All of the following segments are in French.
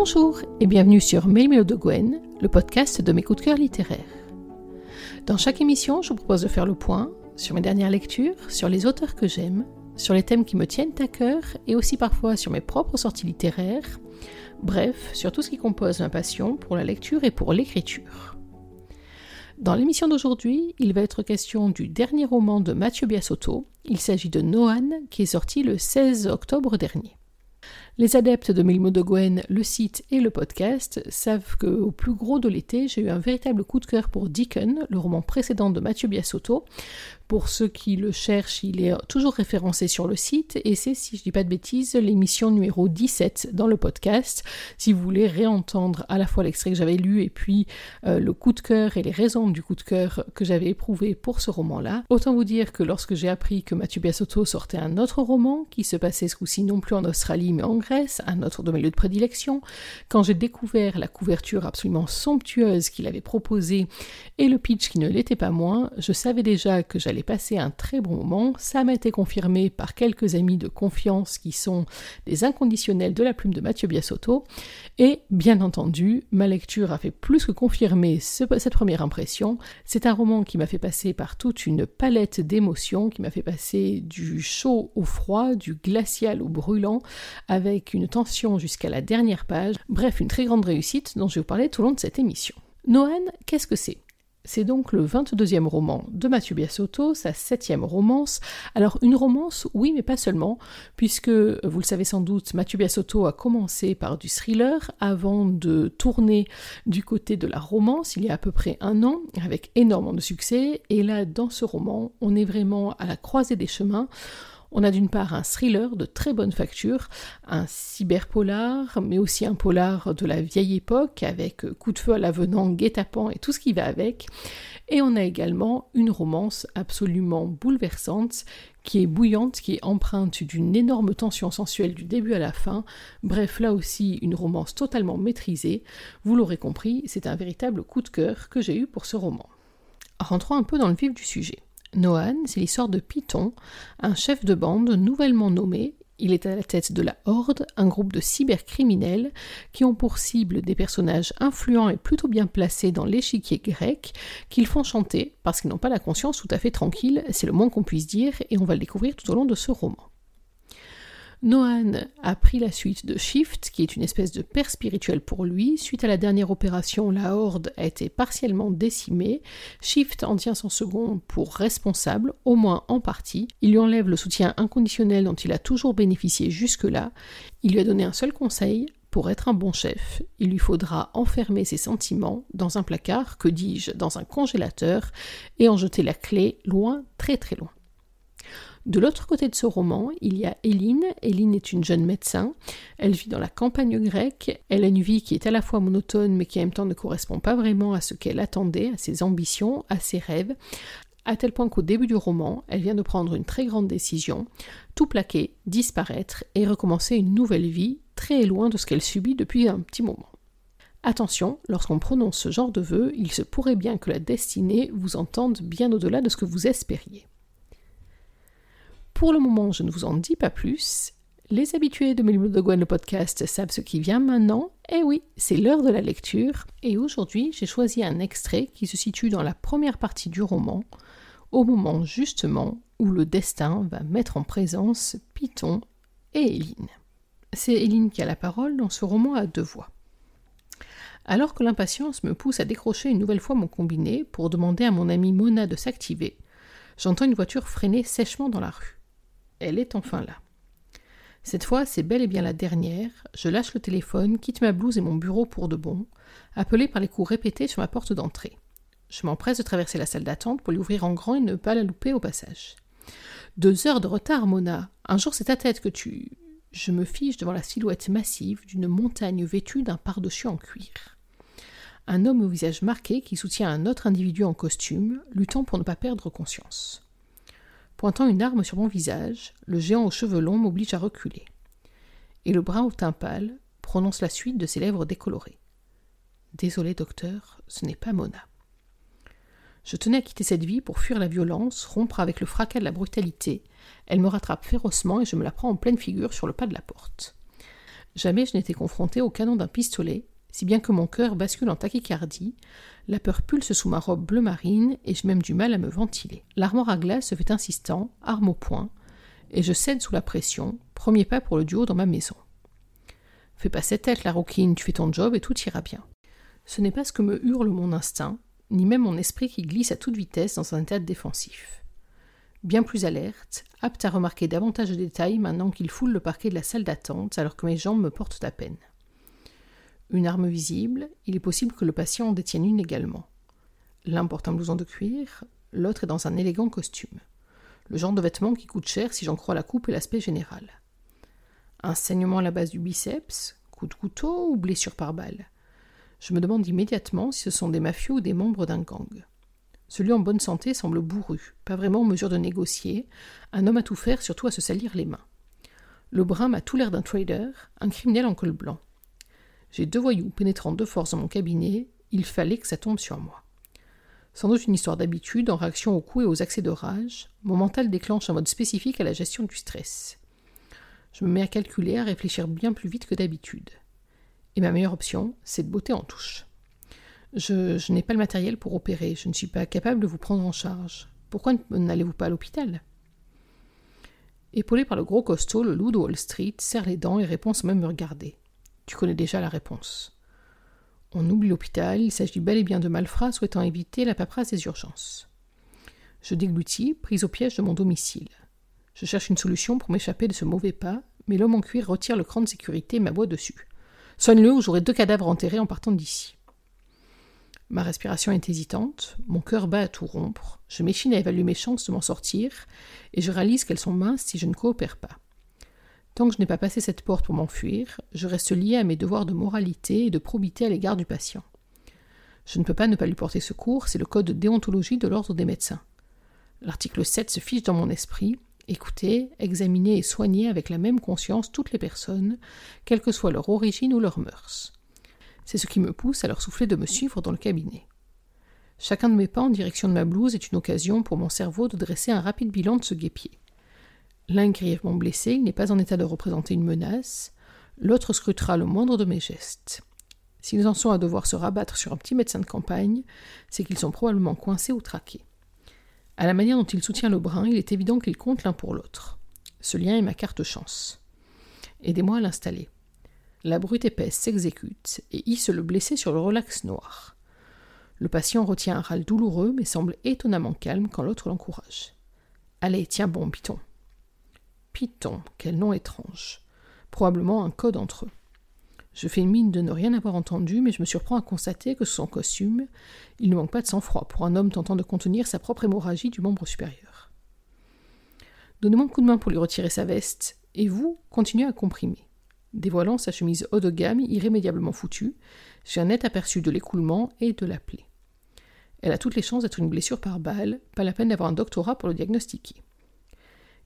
Bonjour et bienvenue sur Mélo de Gwen, le podcast de mes coups de cœur littéraires. Dans chaque émission, je vous propose de faire le point sur mes dernières lectures, sur les auteurs que j'aime, sur les thèmes qui me tiennent à cœur et aussi parfois sur mes propres sorties littéraires, bref, sur tout ce qui compose ma passion pour la lecture et pour l'écriture. Dans l'émission d'aujourd'hui, il va être question du dernier roman de Mathieu Biasotto. Il s'agit de Noan, qui est sorti le 16 octobre dernier. Les adeptes de Milmo de Gwen, le site et le podcast savent qu'au plus gros de l'été, j'ai eu un véritable coup de cœur pour Deacon, le roman précédent de Mathieu Biasotto, pour ceux qui le cherchent, il est toujours référencé sur le site et c'est, si je ne dis pas de bêtises, l'émission numéro 17 dans le podcast. Si vous voulez réentendre à la fois l'extrait que j'avais lu et puis euh, le coup de cœur et les raisons du coup de cœur que j'avais éprouvé pour ce roman-là, autant vous dire que lorsque j'ai appris que Mathieu Biasotto sortait un autre roman qui se passait ce coup-ci non plus en Australie mais en Grèce, un autre de mes lieux de prédilection, quand j'ai découvert la couverture absolument somptueuse qu'il avait proposée et le pitch qui ne l'était pas moins, je savais déjà que j'allais passé un très bon moment. Ça m'a été confirmé par quelques amis de confiance qui sont des inconditionnels de la plume de Mathieu Biasotto. Et bien entendu, ma lecture a fait plus que confirmer cette première impression. C'est un roman qui m'a fait passer par toute une palette d'émotions, qui m'a fait passer du chaud au froid, du glacial au brûlant, avec une tension jusqu'à la dernière page. Bref, une très grande réussite dont je vais vous parler tout au long de cette émission. Noan, qu'est-ce que c'est? C'est donc le 22e roman de Mathieu Biasotto, sa septième romance. Alors une romance, oui, mais pas seulement, puisque vous le savez sans doute, Mathieu Biasotto a commencé par du thriller avant de tourner du côté de la romance il y a à peu près un an, avec énormément de succès. Et là, dans ce roman, on est vraiment à la croisée des chemins. On a d'une part un thriller de très bonne facture, un cyberpolar, mais aussi un polar de la vieille époque avec coup de feu à l'avenant, guet-apens et tout ce qui va avec. Et on a également une romance absolument bouleversante qui est bouillante, qui est empreinte d'une énorme tension sensuelle du début à la fin. Bref, là aussi, une romance totalement maîtrisée. Vous l'aurez compris, c'est un véritable coup de cœur que j'ai eu pour ce roman. Rentrons un peu dans le vif du sujet. Noan, c'est l'histoire de Python, un chef de bande nouvellement nommé. Il est à la tête de la Horde, un groupe de cybercriminels qui ont pour cible des personnages influents et plutôt bien placés dans l'échiquier grec, qu'ils font chanter parce qu'ils n'ont pas la conscience tout à fait tranquille, c'est le moins qu'on puisse dire, et on va le découvrir tout au long de ce roman. Noan a pris la suite de Shift, qui est une espèce de père spirituel pour lui. Suite à la dernière opération, la Horde a été partiellement décimée. Shift en tient son second pour responsable, au moins en partie. Il lui enlève le soutien inconditionnel dont il a toujours bénéficié jusque-là. Il lui a donné un seul conseil, pour être un bon chef, il lui faudra enfermer ses sentiments dans un placard, que dis-je, dans un congélateur, et en jeter la clé loin, très très loin. De l'autre côté de ce roman, il y a Éline. Éline est une jeune médecin. Elle vit dans la campagne grecque. Elle a une vie qui est à la fois monotone, mais qui en même temps ne correspond pas vraiment à ce qu'elle attendait, à ses ambitions, à ses rêves. À tel point qu'au début du roman, elle vient de prendre une très grande décision, tout plaquer, disparaître et recommencer une nouvelle vie, très loin de ce qu'elle subit depuis un petit moment. Attention, lorsqu'on prononce ce genre de vœux, il se pourrait bien que la destinée vous entende bien au-delà de ce que vous espériez. Pour le moment, je ne vous en dis pas plus. Les habitués de Mélimo de Gwen, le podcast, savent ce qui vient maintenant. Eh oui, c'est l'heure de la lecture. Et aujourd'hui, j'ai choisi un extrait qui se situe dans la première partie du roman, au moment justement où le destin va mettre en présence Python et Éline. C'est Éline qui a la parole dans ce roman à deux voix. Alors que l'impatience me pousse à décrocher une nouvelle fois mon combiné pour demander à mon amie Mona de s'activer, j'entends une voiture freiner sèchement dans la rue. Elle est enfin là. Cette fois, c'est bel et bien la dernière. Je lâche le téléphone, quitte ma blouse et mon bureau pour de bon, appelé par les coups répétés sur ma porte d'entrée. Je m'empresse de traverser la salle d'attente pour lui ouvrir en grand et ne pas la louper au passage. Deux heures de retard, Mona. Un jour, c'est ta tête que tu. Je me fiche devant la silhouette massive d'une montagne vêtue d'un pardessus en cuir. Un homme au visage marqué qui soutient un autre individu en costume, luttant pour ne pas perdre conscience. Pointant une arme sur mon visage, le géant aux cheveux longs m'oblige à reculer. Et le bras au teint pâle prononce la suite de ses lèvres décolorées. Désolé, docteur, ce n'est pas Mona. Je tenais à quitter cette vie pour fuir la violence, rompre avec le fracas de la brutalité. Elle me rattrape férocement et je me la prends en pleine figure sur le pas de la porte. Jamais je n'étais confronté au canon d'un pistolet, si bien que mon cœur bascule en tachycardie, la peur pulse sous ma robe bleu marine et j'ai même du mal à me ventiler. L'armoire à glace se fait insistant, arme au poing, et je cède sous la pression, premier pas pour le duo dans ma maison. Fais pas cette tête, la rouquine, tu fais ton job et tout ira bien. Ce n'est pas ce que me hurle mon instinct, ni même mon esprit qui glisse à toute vitesse dans un théâtre défensif. Bien plus alerte, apte à remarquer davantage de détails maintenant qu'il foule le parquet de la salle d'attente alors que mes jambes me portent à peine. Une arme visible, il est possible que le patient en détienne une également. L'un porte un blouson de cuir, l'autre est dans un élégant costume. Le genre de vêtement qui coûte cher si j'en crois la coupe et l'aspect général. Un saignement à la base du biceps, coup de couteau ou blessure par balle. Je me demande immédiatement si ce sont des mafieux ou des membres d'un gang. Celui en bonne santé semble bourru, pas vraiment en mesure de négocier, un homme à tout faire, surtout à se salir les mains. Le brun m'a tout l'air d'un trader, un criminel en col blanc. J'ai deux voyous pénétrant de force dans mon cabinet, il fallait que ça tombe sur moi. Sans doute une histoire d'habitude, en réaction aux coups et aux accès de rage, mon mental déclenche un mode spécifique à la gestion du stress. Je me mets à calculer, à réfléchir bien plus vite que d'habitude. Et ma meilleure option, c'est de botter en touche. Je, je n'ai pas le matériel pour opérer, je ne suis pas capable de vous prendre en charge. Pourquoi n'allez-vous pas à l'hôpital? Épaulé par le gros costaud, le loup de Wall Street serre les dents et répond sans même me regarder. Tu connais déjà la réponse. On oublie l'hôpital, il s'agit bel et bien de malfrats souhaitant éviter la paperasse des urgences. Je déglutis, prise au piège de mon domicile. Je cherche une solution pour m'échapper de ce mauvais pas, mais l'homme en cuir retire le cran de sécurité et m'aboie dessus. Soigne-le ou j'aurai deux cadavres enterrés en partant d'ici. Ma respiration est hésitante, mon cœur bat à tout rompre, je m'échine à évaluer mes chances de m'en sortir, et je réalise qu'elles sont minces si je ne coopère pas. Tant que je n'ai pas passé cette porte pour m'enfuir, je reste lié à mes devoirs de moralité et de probité à l'égard du patient. Je ne peux pas ne pas lui porter secours, c'est le code de déontologie de l'ordre des médecins. L'article 7 se fiche dans mon esprit. Écouter, examiner et soigner avec la même conscience toutes les personnes, quelle que soit leur origine ou leur mœurs. C'est ce qui me pousse à leur souffler de me suivre dans le cabinet. Chacun de mes pas en direction de ma blouse est une occasion pour mon cerveau de dresser un rapide bilan de ce guépier. L'un grièvement blessé, il n'est pas en état de représenter une menace, l'autre scrutera le moindre de mes gestes. S'ils en sont à devoir se rabattre sur un petit médecin de campagne, c'est qu'ils sont probablement coincés ou traqués. À la manière dont il soutient le brin, il est évident qu'ils comptent l'un pour l'autre. Ce lien est ma carte chance. Aidez-moi à l'installer. La brute épaisse s'exécute et hisse le blessé sur le relax noir. Le patient retient un râle douloureux mais semble étonnamment calme quand l'autre l'encourage. Allez, tiens bon, Python. Python, quel nom étrange. Probablement un code entre eux. Je fais mine de ne rien avoir entendu, mais je me surprends à constater que son costume, il ne manque pas de sang-froid pour un homme tentant de contenir sa propre hémorragie du membre supérieur. Donnez-moi un coup de main pour lui retirer sa veste, et vous, continuez à comprimer. Dévoilant sa chemise haut de gamme irrémédiablement foutue, j'ai un net aperçu de l'écoulement et de la plaie. Elle a toutes les chances d'être une blessure par balle, pas la peine d'avoir un doctorat pour le diagnostiquer.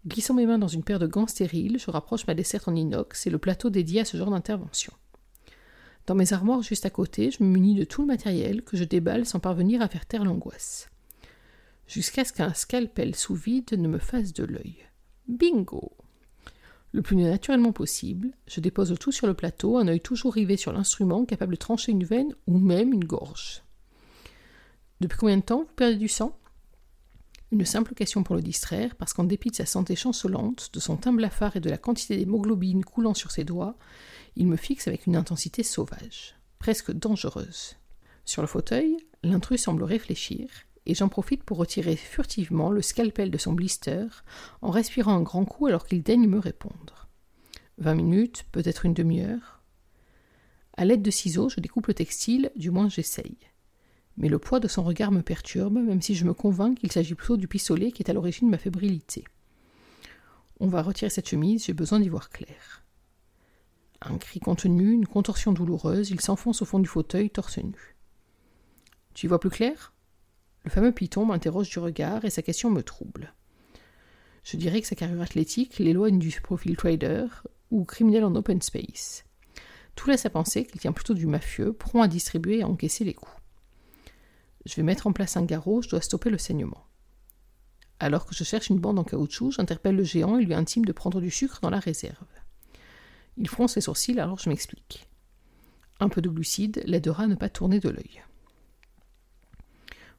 Glissant mes mains dans une paire de gants stériles, je rapproche ma desserte en inox et le plateau dédié à ce genre d'intervention. Dans mes armoires juste à côté, je me munis de tout le matériel que je déballe sans parvenir à faire taire l'angoisse. Jusqu'à ce qu'un scalpel sous vide ne me fasse de l'œil. Bingo Le plus naturellement possible, je dépose tout sur le plateau, un œil toujours rivé sur l'instrument capable de trancher une veine ou même une gorge. Depuis combien de temps vous perdez du sang? Une simple question pour le distraire, parce qu'en dépit de sa santé chancelante, de son teint blafard et de la quantité d'hémoglobine coulant sur ses doigts, il me fixe avec une intensité sauvage, presque dangereuse. Sur le fauteuil, l'intrus semble réfléchir, et j'en profite pour retirer furtivement le scalpel de son blister, en respirant un grand coup alors qu'il daigne me répondre. Vingt minutes, peut-être une demi-heure. À l'aide de ciseaux, je découpe le textile, du moins j'essaye mais le poids de son regard me perturbe, même si je me convainc qu'il s'agit plutôt du pistolet qui est à l'origine de ma fébrilité. On va retirer cette chemise, j'ai besoin d'y voir clair. Un cri contenu, une contorsion douloureuse, il s'enfonce au fond du fauteuil, torse nu. Tu y vois plus clair? Le fameux piton m'interroge du regard et sa question me trouble. Je dirais que sa carrure athlétique l'éloigne du profil trader ou criminel en open space. Tout laisse à penser qu'il tient plutôt du mafieux, prompt à distribuer et à encaisser les coups. Je vais mettre en place un garrot, je dois stopper le saignement. Alors que je cherche une bande en caoutchouc, j'interpelle le géant et lui intime de prendre du sucre dans la réserve. Il fronce les sourcils, alors je m'explique. Un peu de glucides l'aidera à ne pas tourner de l'œil.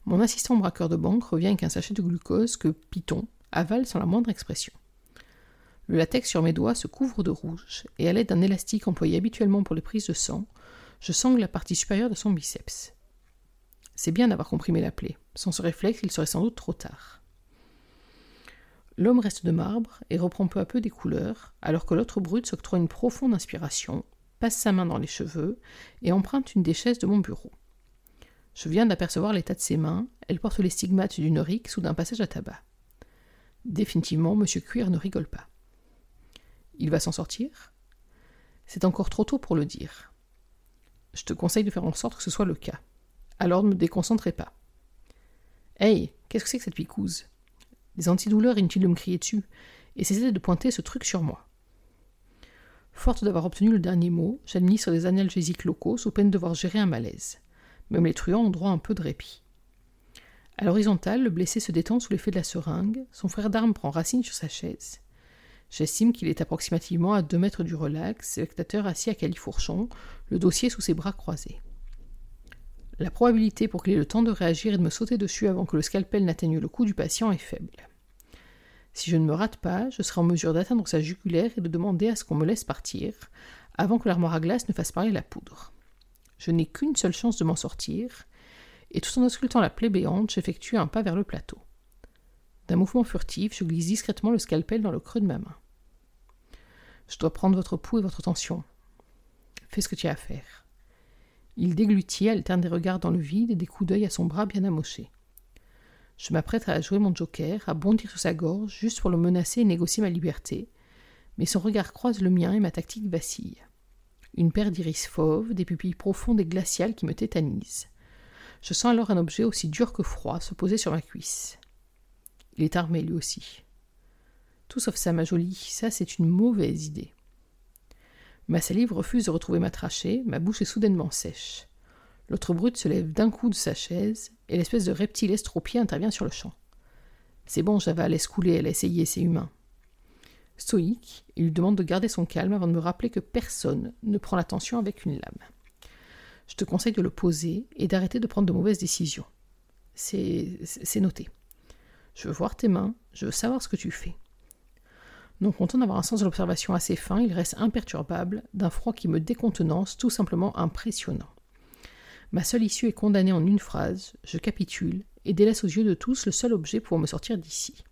Mon assistant braqueur de banque revient avec un sachet de glucose que Python avale sans la moindre expression. Le latex sur mes doigts se couvre de rouge, et à l'aide d'un élastique employé habituellement pour les prises de sang, je sangle la partie supérieure de son biceps. C'est bien d'avoir comprimé la plaie. Sans ce réflexe, il serait sans doute trop tard. L'homme reste de marbre et reprend peu à peu des couleurs, alors que l'autre brute s'octroie une profonde inspiration, passe sa main dans les cheveux et emprunte une des chaises de mon bureau. Je viens d'apercevoir l'état de ses mains, elles portent les stigmates d'une rixe ou d'un passage à tabac. Définitivement, M. Cuir ne rigole pas. Il va s'en sortir? C'est encore trop tôt pour le dire. Je te conseille de faire en sorte que ce soit le cas. Alors ne me déconcentrez pas. Hey, qu'est-ce que c'est que cette picouse Des antidouleurs, inutile de me crier dessus, et cessez de pointer ce truc sur moi. Forte d'avoir obtenu le dernier mot, j'administre des analgésiques locaux sous peine de devoir gérer un malaise. Même les truands ont droit à un peu de répit. À l'horizontale, le blessé se détend sous l'effet de la seringue, son frère d'armes prend racine sur sa chaise. J'estime qu'il est approximativement à deux mètres du relax, spectateur assis à califourchon, le dossier sous ses bras croisés. La probabilité pour qu'il ait le temps de réagir et de me sauter dessus avant que le scalpel n'atteigne le cou du patient est faible. Si je ne me rate pas, je serai en mesure d'atteindre sa jugulaire et de demander à ce qu'on me laisse partir, avant que l'armoire à glace ne fasse parler la poudre. Je n'ai qu'une seule chance de m'en sortir, et tout en auscultant la plaie béante, j'effectue un pas vers le plateau. D'un mouvement furtif, je glisse discrètement le scalpel dans le creux de ma main. Je dois prendre votre pouls et votre tension. Fais ce que tu as à faire. Il déglutit, alterne des regards dans le vide et des coups d'œil à son bras bien amoché. Je m'apprête à jouer mon joker, à bondir sur sa gorge, juste pour le menacer et négocier ma liberté, mais son regard croise le mien et ma tactique vacille. Une paire d'iris fauves, des pupilles profondes et glaciales qui me tétanisent. Je sens alors un objet aussi dur que froid se poser sur ma cuisse. Il est armé lui aussi. Tout sauf ça, ma jolie, ça c'est une mauvaise idée. Ma salive refuse de retrouver ma trachée, ma bouche est soudainement sèche. L'autre brute se lève d'un coup de sa chaise, et l'espèce de reptile estropié intervient sur le champ. C'est bon, j'avale, laisse couler, elle a essayé, c'est humain. Stoïque, il lui demande de garder son calme avant de me rappeler que personne ne prend l'attention avec une lame. Je te conseille de le poser et d'arrêter de prendre de mauvaises décisions. C'est noté. Je veux voir tes mains, je veux savoir ce que tu fais. Non content d'avoir un sens de l'observation assez fin, il reste imperturbable, d'un froid qui me décontenance, tout simplement impressionnant. Ma seule issue est condamnée en une phrase, je capitule, et délaisse aux yeux de tous le seul objet pour me sortir d'ici.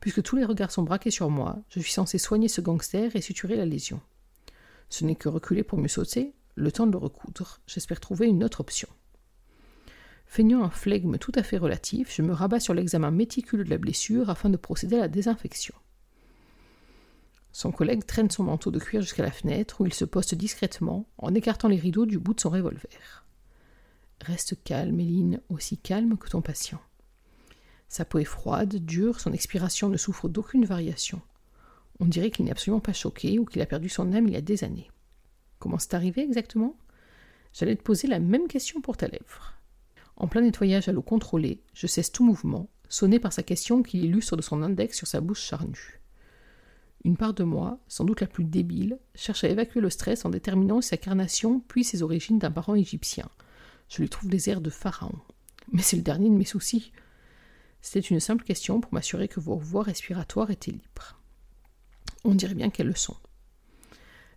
Puisque tous les regards sont braqués sur moi, je suis censé soigner ce gangster et suturer la lésion. Ce n'est que reculer pour mieux sauter, le temps de le recoudre. J'espère trouver une autre option. Feignant un flegme tout à fait relatif, je me rabats sur l'examen méticuleux de la blessure afin de procéder à la désinfection. Son collègue traîne son manteau de cuir jusqu'à la fenêtre où il se poste discrètement en écartant les rideaux du bout de son revolver. Reste calme, Méline, aussi calme que ton patient. Sa peau est froide, dure, son expiration ne souffre d'aucune variation. On dirait qu'il n'est absolument pas choqué ou qu'il a perdu son âme il y a des années. Comment c'est arrivé exactement? J'allais te poser la même question pour ta lèvre. En plein nettoyage à l'eau contrôlée, je cesse tout mouvement, sonné par sa question qu'il illustre de son index sur sa bouche charnue. Une part de moi, sans doute la plus débile, cherche à évacuer le stress en déterminant sa carnation puis ses origines d'un parent égyptien. Je lui trouve des airs de pharaon. Mais c'est le dernier de mes soucis. C'était une simple question pour m'assurer que vos voies respiratoires étaient libres. On dirait bien qu'elles le sont.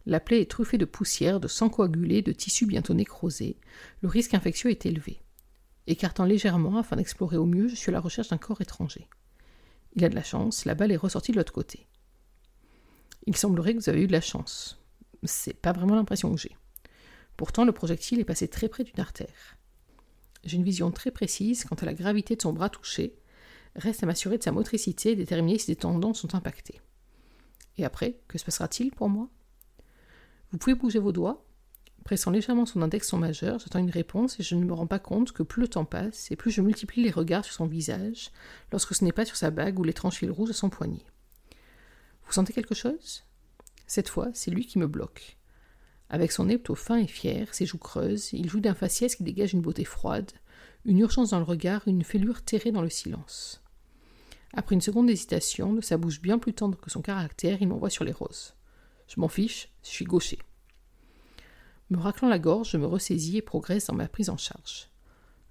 La plaie est truffée de poussière, de sang coagulé, de tissus bientôt nécrosés. Le risque infectieux est élevé. Écartant légèrement afin d'explorer au mieux, je suis à la recherche d'un corps étranger. Il a de la chance, la balle est ressortie de l'autre côté. Il semblerait que vous avez eu de la chance. C'est pas vraiment l'impression que j'ai. Pourtant, le projectile est passé très près d'une artère. J'ai une vision très précise quant à la gravité de son bras touché. Reste à m'assurer de sa motricité et déterminer si des tendons sont impactés. Et après, que se passera-t-il pour moi? Vous pouvez bouger vos doigts. Pressant légèrement son index son majeur, j'attends une réponse et je ne me rends pas compte que plus le temps passe et plus je multiplie les regards sur son visage, lorsque ce n'est pas sur sa bague ou l'étrange fil rouge à son poignet. Vous sentez quelque chose? Cette fois, c'est lui qui me bloque. Avec son nez fin et fier, ses joues creuses, il joue d'un faciès qui dégage une beauté froide, une urgence dans le regard, une fêlure terrée dans le silence. Après une seconde d'hésitation, de sa bouche bien plus tendre que son caractère, il m'envoie sur les roses. Je m'en fiche, je suis gaucher. Me raclant la gorge, je me ressaisis et progresse dans ma prise en charge.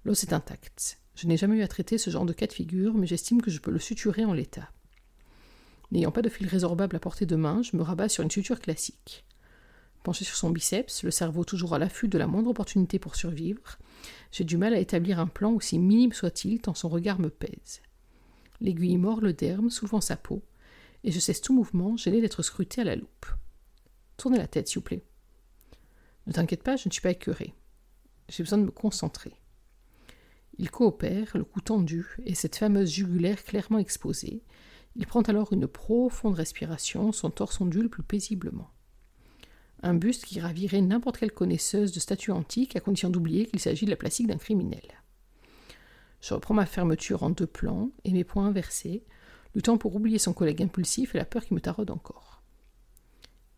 L'os est intact. Je n'ai jamais eu à traiter ce genre de cas de figure, mais j'estime que je peux le suturer en l'état. N'ayant pas de fil résorbable à portée de main, je me rabats sur une suture classique. Penché sur son biceps, le cerveau toujours à l'affût de la moindre opportunité pour survivre, j'ai du mal à établir un plan aussi minime soit-il tant son regard me pèse. L'aiguille mord le derme, soulevant sa peau, et je cesse tout mouvement, gêné d'être scruté à la loupe. Tournez la tête, s'il vous plaît. Ne t'inquiète pas, je ne suis pas écœuré. J'ai besoin de me concentrer. Il coopère, le cou tendu et cette fameuse jugulaire clairement exposée. Il prend alors une profonde respiration, son torse ondule plus paisiblement. Un buste qui ravirait n'importe quelle connaisseuse de statue antique à condition d'oublier qu'il s'agit de la plastique d'un criminel. Je reprends ma fermeture en deux plans et mes poings inversés, luttant pour oublier son collègue impulsif et la peur qui me taraude encore.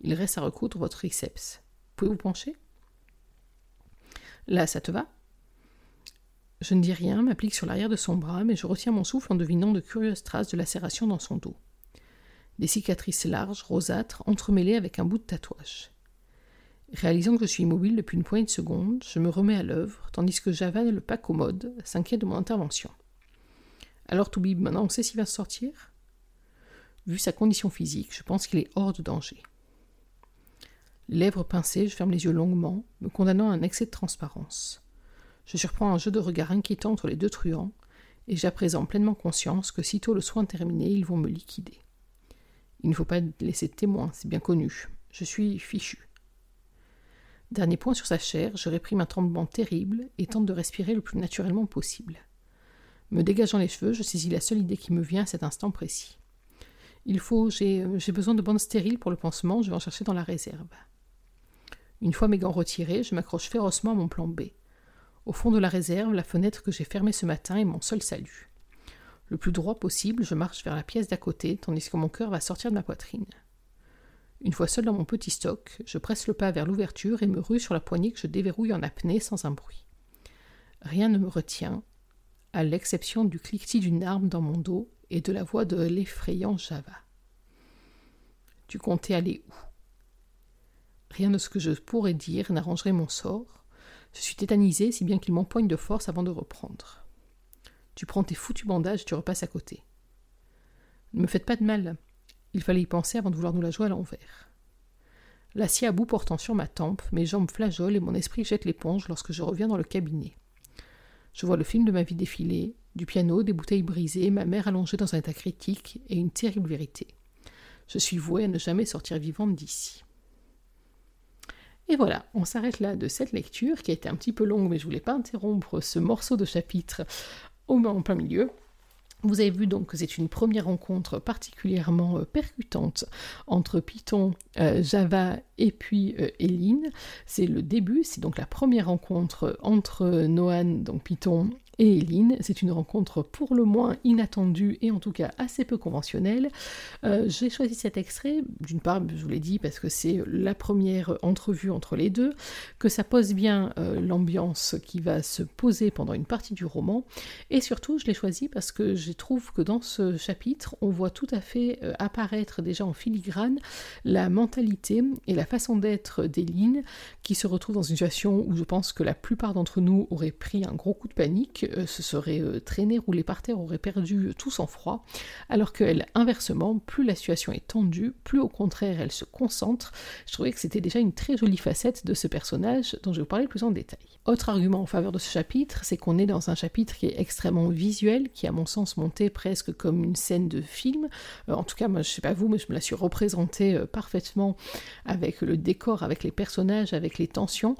Il reste à recoudre votre triceps. Pouvez-vous pencher? Là, ça te va? Je ne dis rien, m'applique sur l'arrière de son bras, mais je retiens mon souffle en devinant de curieuses traces de lacération dans son dos. Des cicatrices larges, rosâtres, entremêlées avec un bout de tatouage. Réalisant que je suis immobile depuis une poignée de secondes, je me remets à l'œuvre, tandis que Javan, le pas commode, s'inquiète de mon intervention. Alors Toubib, maintenant on sait s'il va sortir? Vu sa condition physique, je pense qu'il est hors de danger. Lèvres pincées, je ferme les yeux longuement, me condamnant à un excès de transparence. Je surprends un jeu de regard inquiétant entre les deux truands, et j'ai à présent pleinement conscience que sitôt le soin terminé, ils vont me liquider. Il ne faut pas laisser de témoin, c'est bien connu. Je suis fichu. Dernier point sur sa chair, je réprime un tremblement terrible et tente de respirer le plus naturellement possible. Me dégageant les cheveux, je saisis la seule idée qui me vient à cet instant précis. Il faut, j'ai besoin de bandes stériles pour le pansement, je vais en chercher dans la réserve. Une fois mes gants retirés, je m'accroche férocement à mon plan B. Au fond de la réserve, la fenêtre que j'ai fermée ce matin est mon seul salut. Le plus droit possible, je marche vers la pièce d'à côté, tandis que mon cœur va sortir de ma poitrine. Une fois seul dans mon petit stock, je presse le pas vers l'ouverture et me rue sur la poignée que je déverrouille en apnée sans un bruit. Rien ne me retient, à l'exception du cliquetis d'une arme dans mon dos et de la voix de l'effrayant Java. Tu comptais aller où? Rien de ce que je pourrais dire n'arrangerait mon sort. Je suis tétanisé, si bien qu'il m'empoigne de force avant de reprendre. Tu prends tes foutus bandages et tu repasses à côté. Ne me faites pas de mal. Il fallait y penser avant de vouloir nous la jouer à l'envers. L'acier à bout portant sur ma tempe, mes jambes flageolent et mon esprit jette l'éponge lorsque je reviens dans le cabinet. Je vois le film de ma vie défiler, du piano, des bouteilles brisées, ma mère allongée dans un état critique et une terrible vérité. Je suis vouée à ne jamais sortir vivante d'ici. Et voilà, on s'arrête là de cette lecture qui a été un petit peu longue, mais je voulais pas interrompre ce morceau de chapitre au en plein milieu. Vous avez vu donc que c'est une première rencontre particulièrement euh, percutante entre Python, euh, Java et puis euh, Eline. C'est le début, c'est donc la première rencontre entre Noan, donc Python, et Eline. C'est une rencontre pour le moins inattendue et en tout cas assez peu conventionnelle. Euh, j'ai choisi cet extrait, d'une part, je vous l'ai dit, parce que c'est la première entrevue entre les deux, que ça pose bien euh, l'ambiance qui va se poser pendant une partie du roman, et surtout je l'ai choisi parce que je trouve que dans ce chapitre, on voit tout à fait euh, apparaître déjà en filigrane la mentalité et la façon d'être d'Eline, qui se retrouve dans une situation où je pense que la plupart d'entre nous auraient pris un gros coup de panique, euh, se serait euh, traînée, roulée par terre, aurait perdu tout sang froid, alors qu'elle, inversement, plus la situation est tendue, plus au contraire elle se concentre. Je trouvais que c'était déjà une très jolie facette de ce personnage dont je vais vous parler plus en détail. Autre argument en faveur de ce chapitre, c'est qu'on est dans un chapitre qui est extrêmement visuel, qui à mon sens monté presque comme une scène de film. Euh, en tout cas, moi je sais pas vous, mais je me la suis représentée parfaitement avec le décor, avec les personnages, avec les tensions,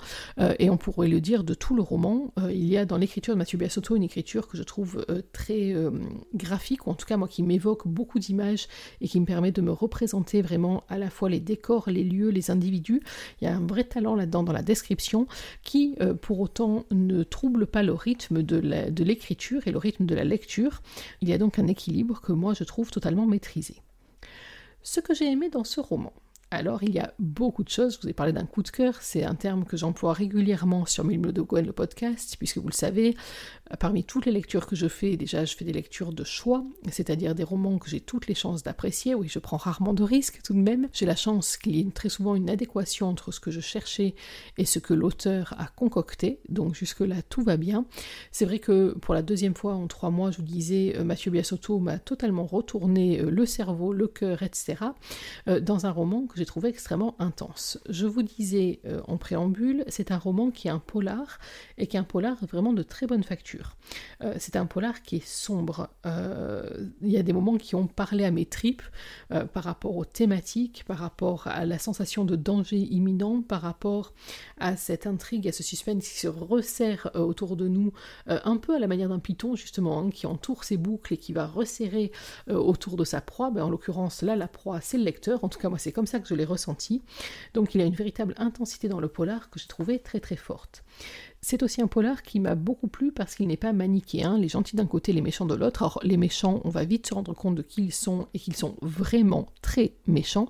et on pourrait le dire de tout le roman. il y a dans l'écriture de Mathieu une écriture que je trouve euh, très euh, graphique, en tout cas moi qui m'évoque beaucoup d'images et qui me permet de me représenter vraiment à la fois les décors, les lieux, les individus. Il y a un vrai talent là-dedans dans la description qui euh, pour autant ne trouble pas le rythme de l'écriture et le rythme de la lecture. Il y a donc un équilibre que moi je trouve totalement maîtrisé. Ce que j'ai aimé dans ce roman, alors, il y a beaucoup de choses. Je vous ai parlé d'un coup de cœur. C'est un terme que j'emploie régulièrement sur Mille de le podcast, puisque vous le savez, parmi toutes les lectures que je fais, déjà, je fais des lectures de choix, c'est-à-dire des romans que j'ai toutes les chances d'apprécier. Oui, je prends rarement de risques tout de même. J'ai la chance qu'il y ait très souvent une adéquation entre ce que je cherchais et ce que l'auteur a concocté. Donc, jusque-là, tout va bien. C'est vrai que pour la deuxième fois en trois mois, je vous disais, euh, Mathieu Biasotto m'a totalement retourné euh, le cerveau, le cœur, etc., euh, dans un roman que j'ai trouvé extrêmement intense. Je vous disais euh, en préambule, c'est un roman qui est un polar et qui est un polar vraiment de très bonne facture. Euh, c'est un polar qui est sombre. Euh, il y a des moments qui ont parlé à mes tripes par rapport aux thématiques, par rapport à la sensation de danger imminent, par rapport à cette intrigue, à ce suspense qui se resserre autour de nous, un peu à la manière d'un python justement, hein, qui entoure ses boucles et qui va resserrer autour de sa proie. Ben, en l'occurrence, là, la proie, c'est le lecteur. En tout cas, moi, c'est comme ça que je l'ai ressenti. Donc il a une véritable intensité dans le polar que j'ai trouvé très très forte. C'est aussi un polar qui m'a beaucoup plu parce qu'il n'est pas manichéen, les gentils d'un côté, les méchants de l'autre. Alors les méchants, on va vite se rendre compte de qui ils sont et qu'ils sont vraiment très méchants.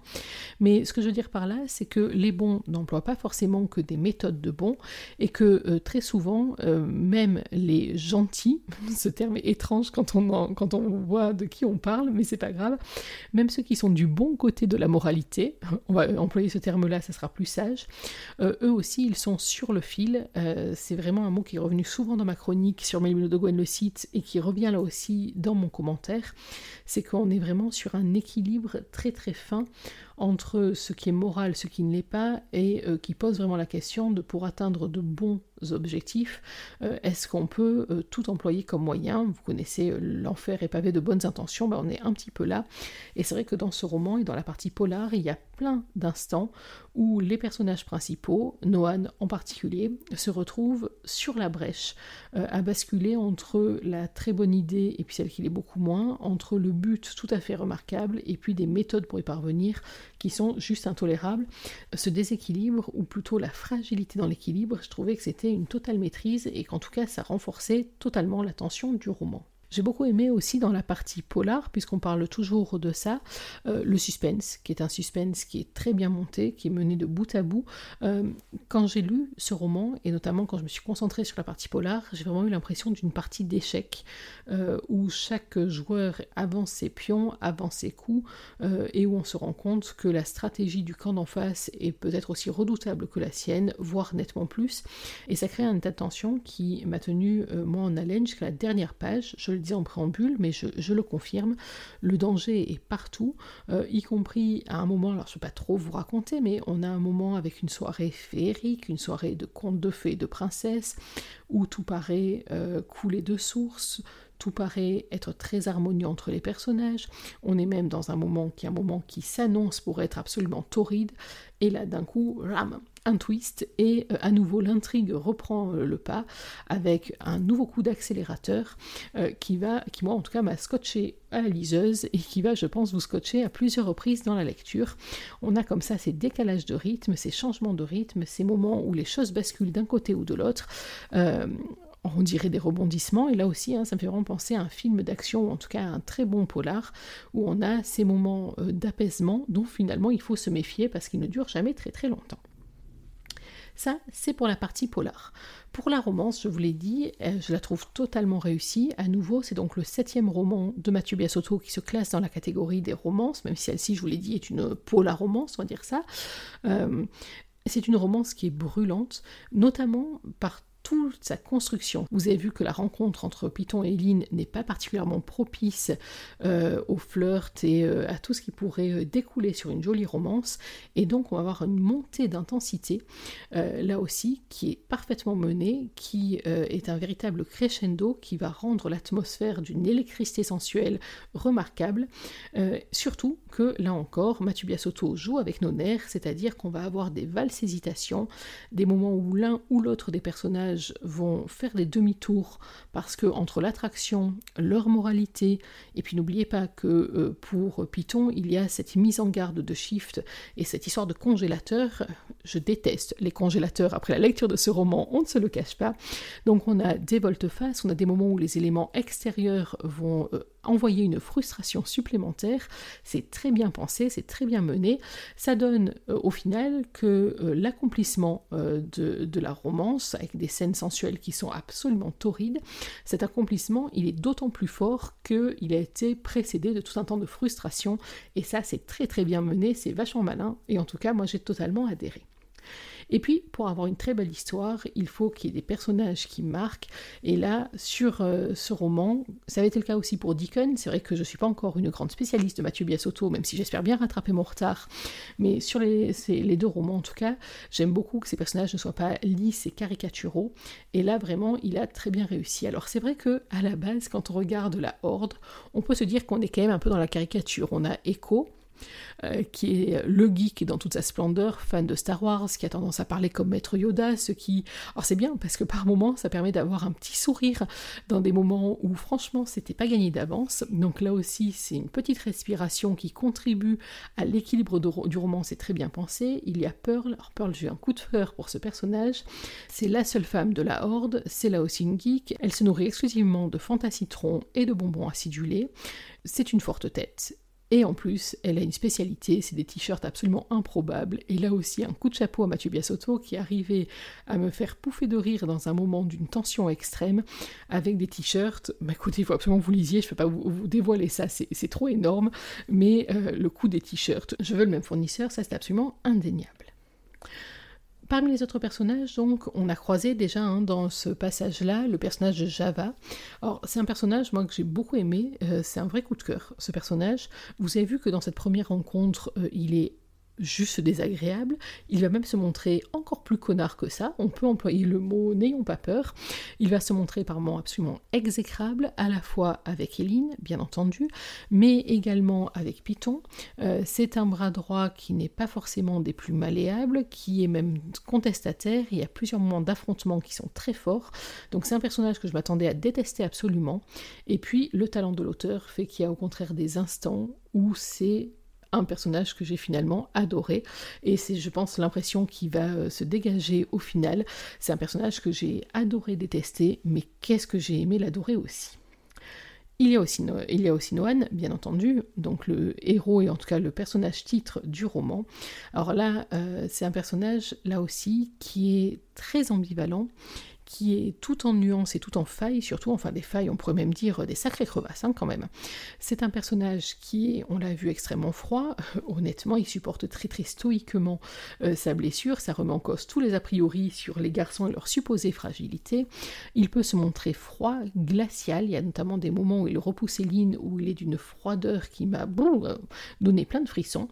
Mais ce que je veux dire par là, c'est que les bons n'emploient pas forcément que des méthodes de bons et que euh, très souvent, euh, même les gentils, ce terme est étrange quand on, quand on voit de qui on parle, mais c'est pas grave, même ceux qui sont du bon côté de la moralité, on va employer ce terme-là, ça sera plus sage, euh, eux aussi, ils sont sur le fil c'est vraiment un mot qui est revenu souvent dans ma chronique sur Mélino de Gwen le site et qui revient là aussi dans mon commentaire, c'est qu'on est vraiment sur un équilibre très très fin entre ce qui est moral, ce qui ne l'est pas, et euh, qui pose vraiment la question de pour atteindre de bons objectifs, euh, est-ce qu'on peut euh, tout employer comme moyen? Vous connaissez l'enfer est pavé de bonnes intentions, ben on est un petit peu là. Et c'est vrai que dans ce roman et dans la partie polar, il y a plein d'instants où les personnages principaux, Noan en particulier, se retrouvent sur la brèche, à basculer entre la très bonne idée et puis celle qui l'est beaucoup moins, entre le but tout à fait remarquable et puis des méthodes pour y parvenir qui sont juste intolérables. Ce déséquilibre, ou plutôt la fragilité dans l'équilibre, je trouvais que c'était une totale maîtrise et qu'en tout cas ça renforçait totalement la tension du roman. J'ai beaucoup aimé aussi dans la partie polar, puisqu'on parle toujours de ça, euh, le suspense, qui est un suspense qui est très bien monté, qui est mené de bout à bout. Euh, quand j'ai lu ce roman, et notamment quand je me suis concentrée sur la partie polar, j'ai vraiment eu l'impression d'une partie d'échec, euh, où chaque joueur avance ses pions, avance ses coups, et où on se rend compte que la stratégie du camp d'en face est peut-être aussi redoutable que la sienne, voire nettement plus. Et ça crée un état de tension qui m'a tenu, moi, en haleine jusqu'à la dernière page. Le dis en préambule, mais je, le confirme, le danger est partout, euh, y compris à un moment, alors je ne vais pas trop vous raconter, mais on a un moment avec une soirée féerique, une soirée de contes de fées de princesses, où tout paraît euh, couler de source, tout paraît être très harmonieux entre les personnages. On est même dans un moment qui est un moment qui s'annonce pour être absolument torride. Et là, d'un coup, ram, twist. Et euh, à nouveau, l'intrigue reprend euh, le pas avec un nouveau coup d'accélérateur euh, qui va, qui moi en tout cas m'a scotché à la liseuse et qui va, je pense, vous scotcher à plusieurs reprises dans la lecture. On a comme ça ces décalages de rythme, ces changements de rythme, ces moments où les choses basculent d'un côté ou de l'autre on dirait des rebondissements. Et là aussi, hein, ça me fait vraiment penser à un film d'action, ou en tout cas un très bon polar, où on a ces moments d'apaisement dont finalement il faut se méfier parce qu'ils ne durent jamais très très longtemps. Ça, c'est pour la partie polar. Pour la romance, je vous l'ai dit, euh, je la trouve totalement réussie. À nouveau, c'est donc le septième roman de Mathieu Biasotto qui se classe dans la catégorie des romances, même si celle-ci, je vous l'ai dit, est une polar romance, on va dire ça. Euh, c'est une romance qui est brûlante, notamment par toute sa construction. Vous avez vu que la rencontre entre Python et Lynn n'est pas particulièrement propice euh, au flirt et euh, à tout ce qui pourrait euh, découler sur une jolie romance, et donc on va avoir une montée d'intensité, là aussi, qui est parfaitement menée, qui est un véritable crescendo qui va rendre l'atmosphère d'une électricité sensuelle remarquable, surtout que, là encore, Mathieu Biasotto joue avec nos nerfs, c'est-à-dire qu'on va avoir des valses hésitations, des moments où l'un ou l'autre des personnages vont faire des demi-tours parce que entre l'attraction, leur moralité, et puis n'oubliez pas que euh, pour Python, il y a cette mise en garde de Shift et cette histoire de congélateur. Je déteste les congélateurs après la lecture de ce roman, on ne se le cache pas. Donc on a des volte-face, on a des moments où les éléments extérieurs vont euh, envoyer une frustration supplémentaire. C'est très bien pensé, c'est très bien mené. Ça donne euh, au final que euh, l'accomplissement euh, de, de, la romance, avec des scènes sensuelles qui sont absolument torrides, cet accomplissement, il est d'autant plus fort qu'il a été précédé de tout un temps de frustration. Et ça, c'est très très bien mené, c'est vachement malin. Et en tout cas, moi, j'ai totalement adhéré. Et puis, pour avoir une très belle histoire, il faut qu'il y ait des personnages qui marquent. Et là, sur euh, ce roman, ça avait été le cas aussi pour Deacon. C'est vrai que je ne suis pas encore une grande spécialiste de Mathieu Biasotto, même si j'espère bien rattraper mon retard. Mais sur les, deux romans, en tout cas, j'aime beaucoup que ces personnages ne soient pas lisses et caricaturaux. Et là, vraiment, il a très bien réussi. Alors, c'est vrai que à la base, quand on regarde la Horde, on peut se dire qu'on est quand même un peu dans la caricature. On a Echo, euh, qui est le geek dans toute sa splendeur, fan de Star Wars, qui a tendance à parler comme Maître Yoda, ce qui... Alors c'est bien, parce que par moments, ça permet d'avoir un petit sourire dans des moments où franchement, c'était pas gagné d'avance. Donc là aussi, c'est une petite respiration qui contribue à l'équilibre du roman, c'est très bien pensé. Il y a Pearl, alors Pearl, j'ai un coup de cœur pour ce personnage. C'est la seule femme de la Horde, c'est là aussi une geek. Elle se nourrit exclusivement de Fantacitron et de bonbons acidulés. C'est une forte tête et en plus, elle a une spécialité, c'est des t-shirts absolument improbables. Et là aussi, un coup de chapeau à Mathieu Biasotto qui arrivé à me faire pouffer de rire dans un moment d'une tension extrême avec des t-shirts. Bah écoutez, il faut absolument que vous lisiez, je ne peux pas vous, dévoiler ça, c'est trop énorme. Mais euh, le coût des t-shirts, je veux le même fournisseur, ça c'est absolument indéniable. Parmi les autres personnages, donc, on a croisé déjà hein, dans ce passage-là le personnage de Java. Alors, c'est un personnage, moi, que j'ai beaucoup aimé. Euh, c'est un vrai coup de cœur, ce personnage. Vous avez vu que dans cette première rencontre, euh, il est juste désagréable. Il va même se montrer encore plus connard que ça. On peut employer le mot n'ayons pas peur. Il va se montrer par moments absolument exécrable, à la fois avec Eline, bien entendu, mais également avec Python. Euh, c'est un bras droit qui n'est pas forcément des plus malléables, qui est même contestataire. Il y a plusieurs moments d'affrontement qui sont très forts. Donc c'est un personnage que je m'attendais à détester absolument. Et puis le talent de l'auteur fait qu'il y a au contraire des instants où c'est un personnage que j'ai finalement adoré et c'est je pense l'impression qui va euh, se dégager au final. C'est un personnage que j'ai adoré détester mais qu'est-ce que j'ai aimé l'adorer aussi? Il y, a aussi il y a aussi Noan, bien entendu, donc le héros et en tout cas le personnage titre du roman. Alors là, euh, c'est un personnage, là aussi, qui est très ambivalent, qui est tout en nuances et tout en failles, surtout, enfin des failles, on pourrait même dire des sacrées crevasses hein, quand même. C'est un personnage qui on l'a vu, extrêmement froid. honnêtement, il supporte très très stoïquement euh, sa blessure, ça remet en tous les a priori sur les garçons et leur supposée fragilité. Il peut se montrer froid, glacial, il y a notamment des moments où il repousse Eline, où il est d'une froideur qui m'a bon, donné plein de frissons.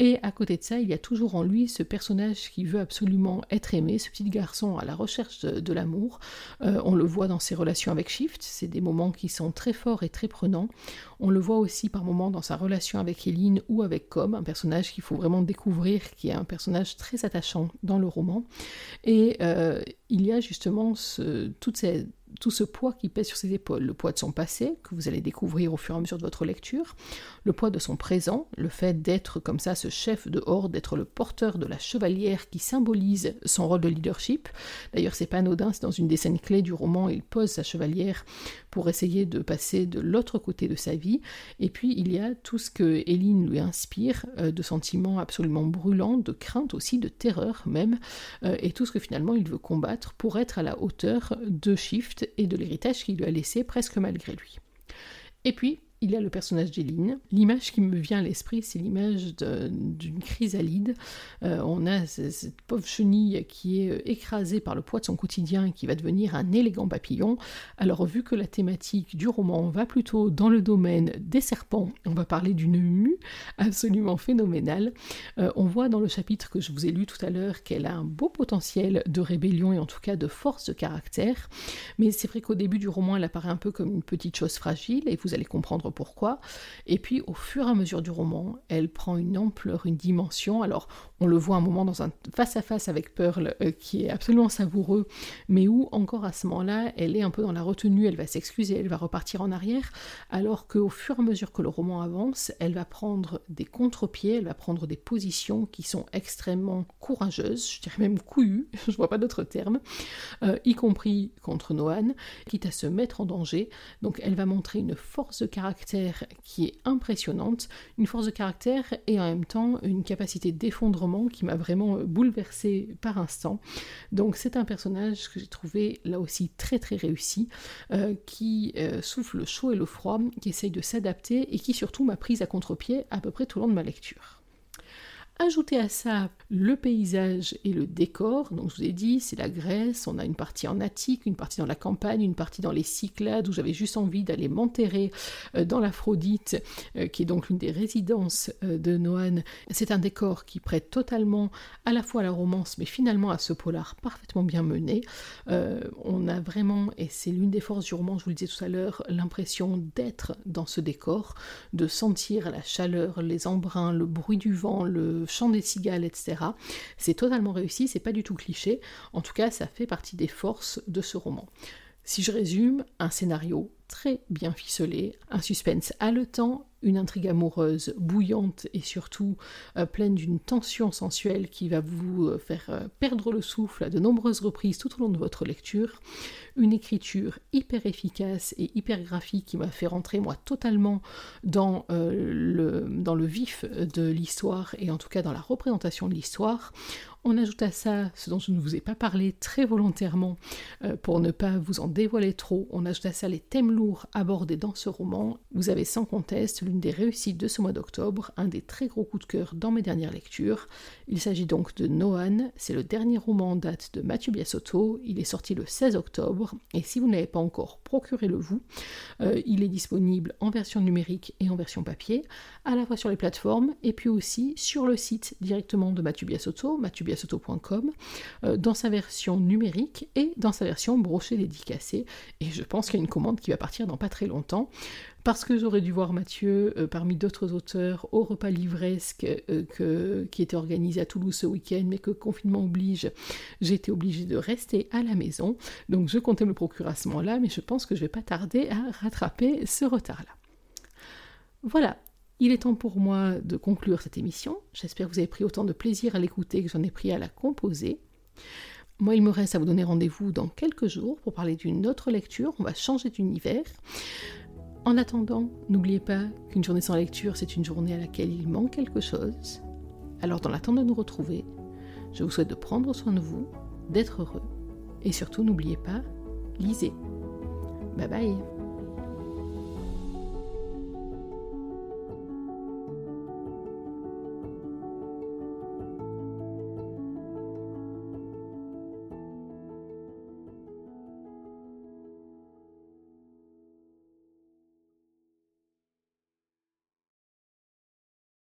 Et à côté de ça, il y a toujours en lui ce personnage qui veut absolument être aimé, ce petit garçon à la recherche de l'amour euh, on le voit dans ses relations avec Shift, c'est des moments qui sont très forts et très prenants. On le voit aussi par moments dans sa relation avec Eline ou avec Com, un personnage qu'il faut vraiment découvrir, qui est un personnage très attachant dans le roman. Et euh, il y a justement ce, toutes ces tout ce poids qui pèse sur ses épaules, le poids de son passé, que vous allez découvrir au fur et à mesure de votre lecture, le poids de son présent, le fait d'être comme ça ce chef de horde, d'être le porteur de la chevalière qui symbolise son rôle de leadership. D'ailleurs, c'est pas anodin, c'est dans une des scènes clés du roman, il pose sa chevalière pour essayer de passer de l'autre côté de sa vie. Et puis, il y a tout ce que Éline lui inspire, euh, de sentiments absolument brûlants, de crainte aussi, de terreur même, euh, et tout ce que finalement il veut combattre pour être à la hauteur de Shift et de l'héritage qu'il lui a laissé presque malgré lui. Et puis, il y a le personnage d'Éline. L'image qui me vient à l'esprit, c'est l'image d'une chrysalide. Euh, on a cette pauvre chenille qui est euh, écrasée par le poids de son quotidien et qui va devenir un élégant papillon. Alors, vu que la thématique du roman va plutôt dans le domaine des serpents, on va parler d'une mue absolument phénoménale. Euh, on voit dans le chapitre que je vous ai lu tout à l'heure qu'elle a un beau potentiel de rébellion et en tout cas de force de caractère. Mais c'est vrai qu'au début du roman, elle apparaît un peu comme une petite chose fragile et vous allez comprendre pourquoi. Et puis au fur et à mesure du roman, elle prend une ampleur, une dimension. Alors on le voit un moment dans un face-à-face avec Pearl euh, qui est absolument savoureux, mais où encore à ce moment-là, elle est un peu dans la retenue, elle va s'excuser, elle va repartir en arrière, alors qu'au fur et à mesure que le roman avance, elle va prendre des contre-pieds, elle va prendre des positions qui sont extrêmement courageuses, je dirais même couillues, je vois pas d'autre terme, euh, y compris contre Noan, quitte à se mettre en danger. Donc elle va montrer une force de caractère qui est impressionnante, une force de caractère et en même temps une capacité d'effondrement qui m'a vraiment bouleversée par instant. Donc c'est un personnage que j'ai trouvé là aussi très très réussi, euh, qui euh, souffle le chaud et le froid, qui essaye de s'adapter et qui surtout m'a prise à contre-pied à peu près tout le long de ma lecture. Ajoutez à ça le paysage et le décor. Donc je vous ai dit, c'est la Grèce, on a une partie en Attique, une partie dans la campagne, une partie dans les Cyclades où j'avais juste envie d'aller m'enterrer euh, dans l'Aphrodite, euh, qui est donc l'une des résidences euh, de Noan. C'est un décor qui prête totalement à la fois à la romance, mais finalement à ce polar parfaitement bien mené. on a vraiment, et c'est l'une des forces du roman, je vous le disais tout à l'heure, l'impression d'être dans ce décor, de sentir la chaleur, les embruns, le bruit du vent, le chant des cigales, etc. C'est totalement réussi, c'est pas du tout cliché. En tout cas, ça fait partie des forces de ce roman. Si je résume, un scénario très bien ficelé, un suspense haletant, une intrigue amoureuse bouillante et surtout euh, pleine d'une tension sensuelle qui va vous euh, faire euh, perdre le souffle à de nombreuses reprises tout au long de votre lecture, une écriture hyper efficace et hyper graphique qui m'a fait rentrer moi totalement dans, le, dans le vif de l'histoire et en tout cas dans la représentation de l'histoire. On ajoute à ça ce dont je ne vous ai pas parlé très volontairement pour ne pas vous en dévoiler trop, on ajoute à ça les thèmes lourds abordés dans ce roman. Vous avez sans conteste des réussites de ce mois d'octobre, un des très gros coups de cœur dans mes dernières lectures. Il s'agit donc de Noan, c'est le dernier roman en date de Mathieu Biasotto, il est sorti le 16 octobre, et si vous n'avez pas encore, procurez-le vous. Euh, il est disponible en version numérique et en version papier, à la fois sur les plateformes, et puis aussi sur le site directement de Mathieu Biasotto, mathieubiasotto.com, euh, dans sa version numérique et dans sa version brochée dédicacée, et je pense qu'il y a une commande qui va partir dans pas très longtemps parce que j'aurais dû voir Mathieu euh, parmi d'autres auteurs au repas livresque euh, qui était organisé à Toulouse ce week-end, mais que confinement oblige, j'ai été obligée de rester à la maison. Donc je comptais me procurer à ce moment-là, mais je pense que je vais pas tarder à rattraper ce retard-là. Voilà, il est temps pour moi de conclure cette émission. J'espère que vous avez pris autant de plaisir à l'écouter que j'en ai pris à la composer. Moi, il me reste à vous donner rendez-vous dans quelques jours pour parler d'une autre lecture. On va changer d'univers. En attendant, n'oubliez pas qu'une journée sans lecture, c'est une journée à laquelle il manque quelque chose. Alors dans l'attente de nous retrouver, je vous souhaite de prendre soin de vous, d'être heureux, et surtout n'oubliez pas, lisez. Bye bye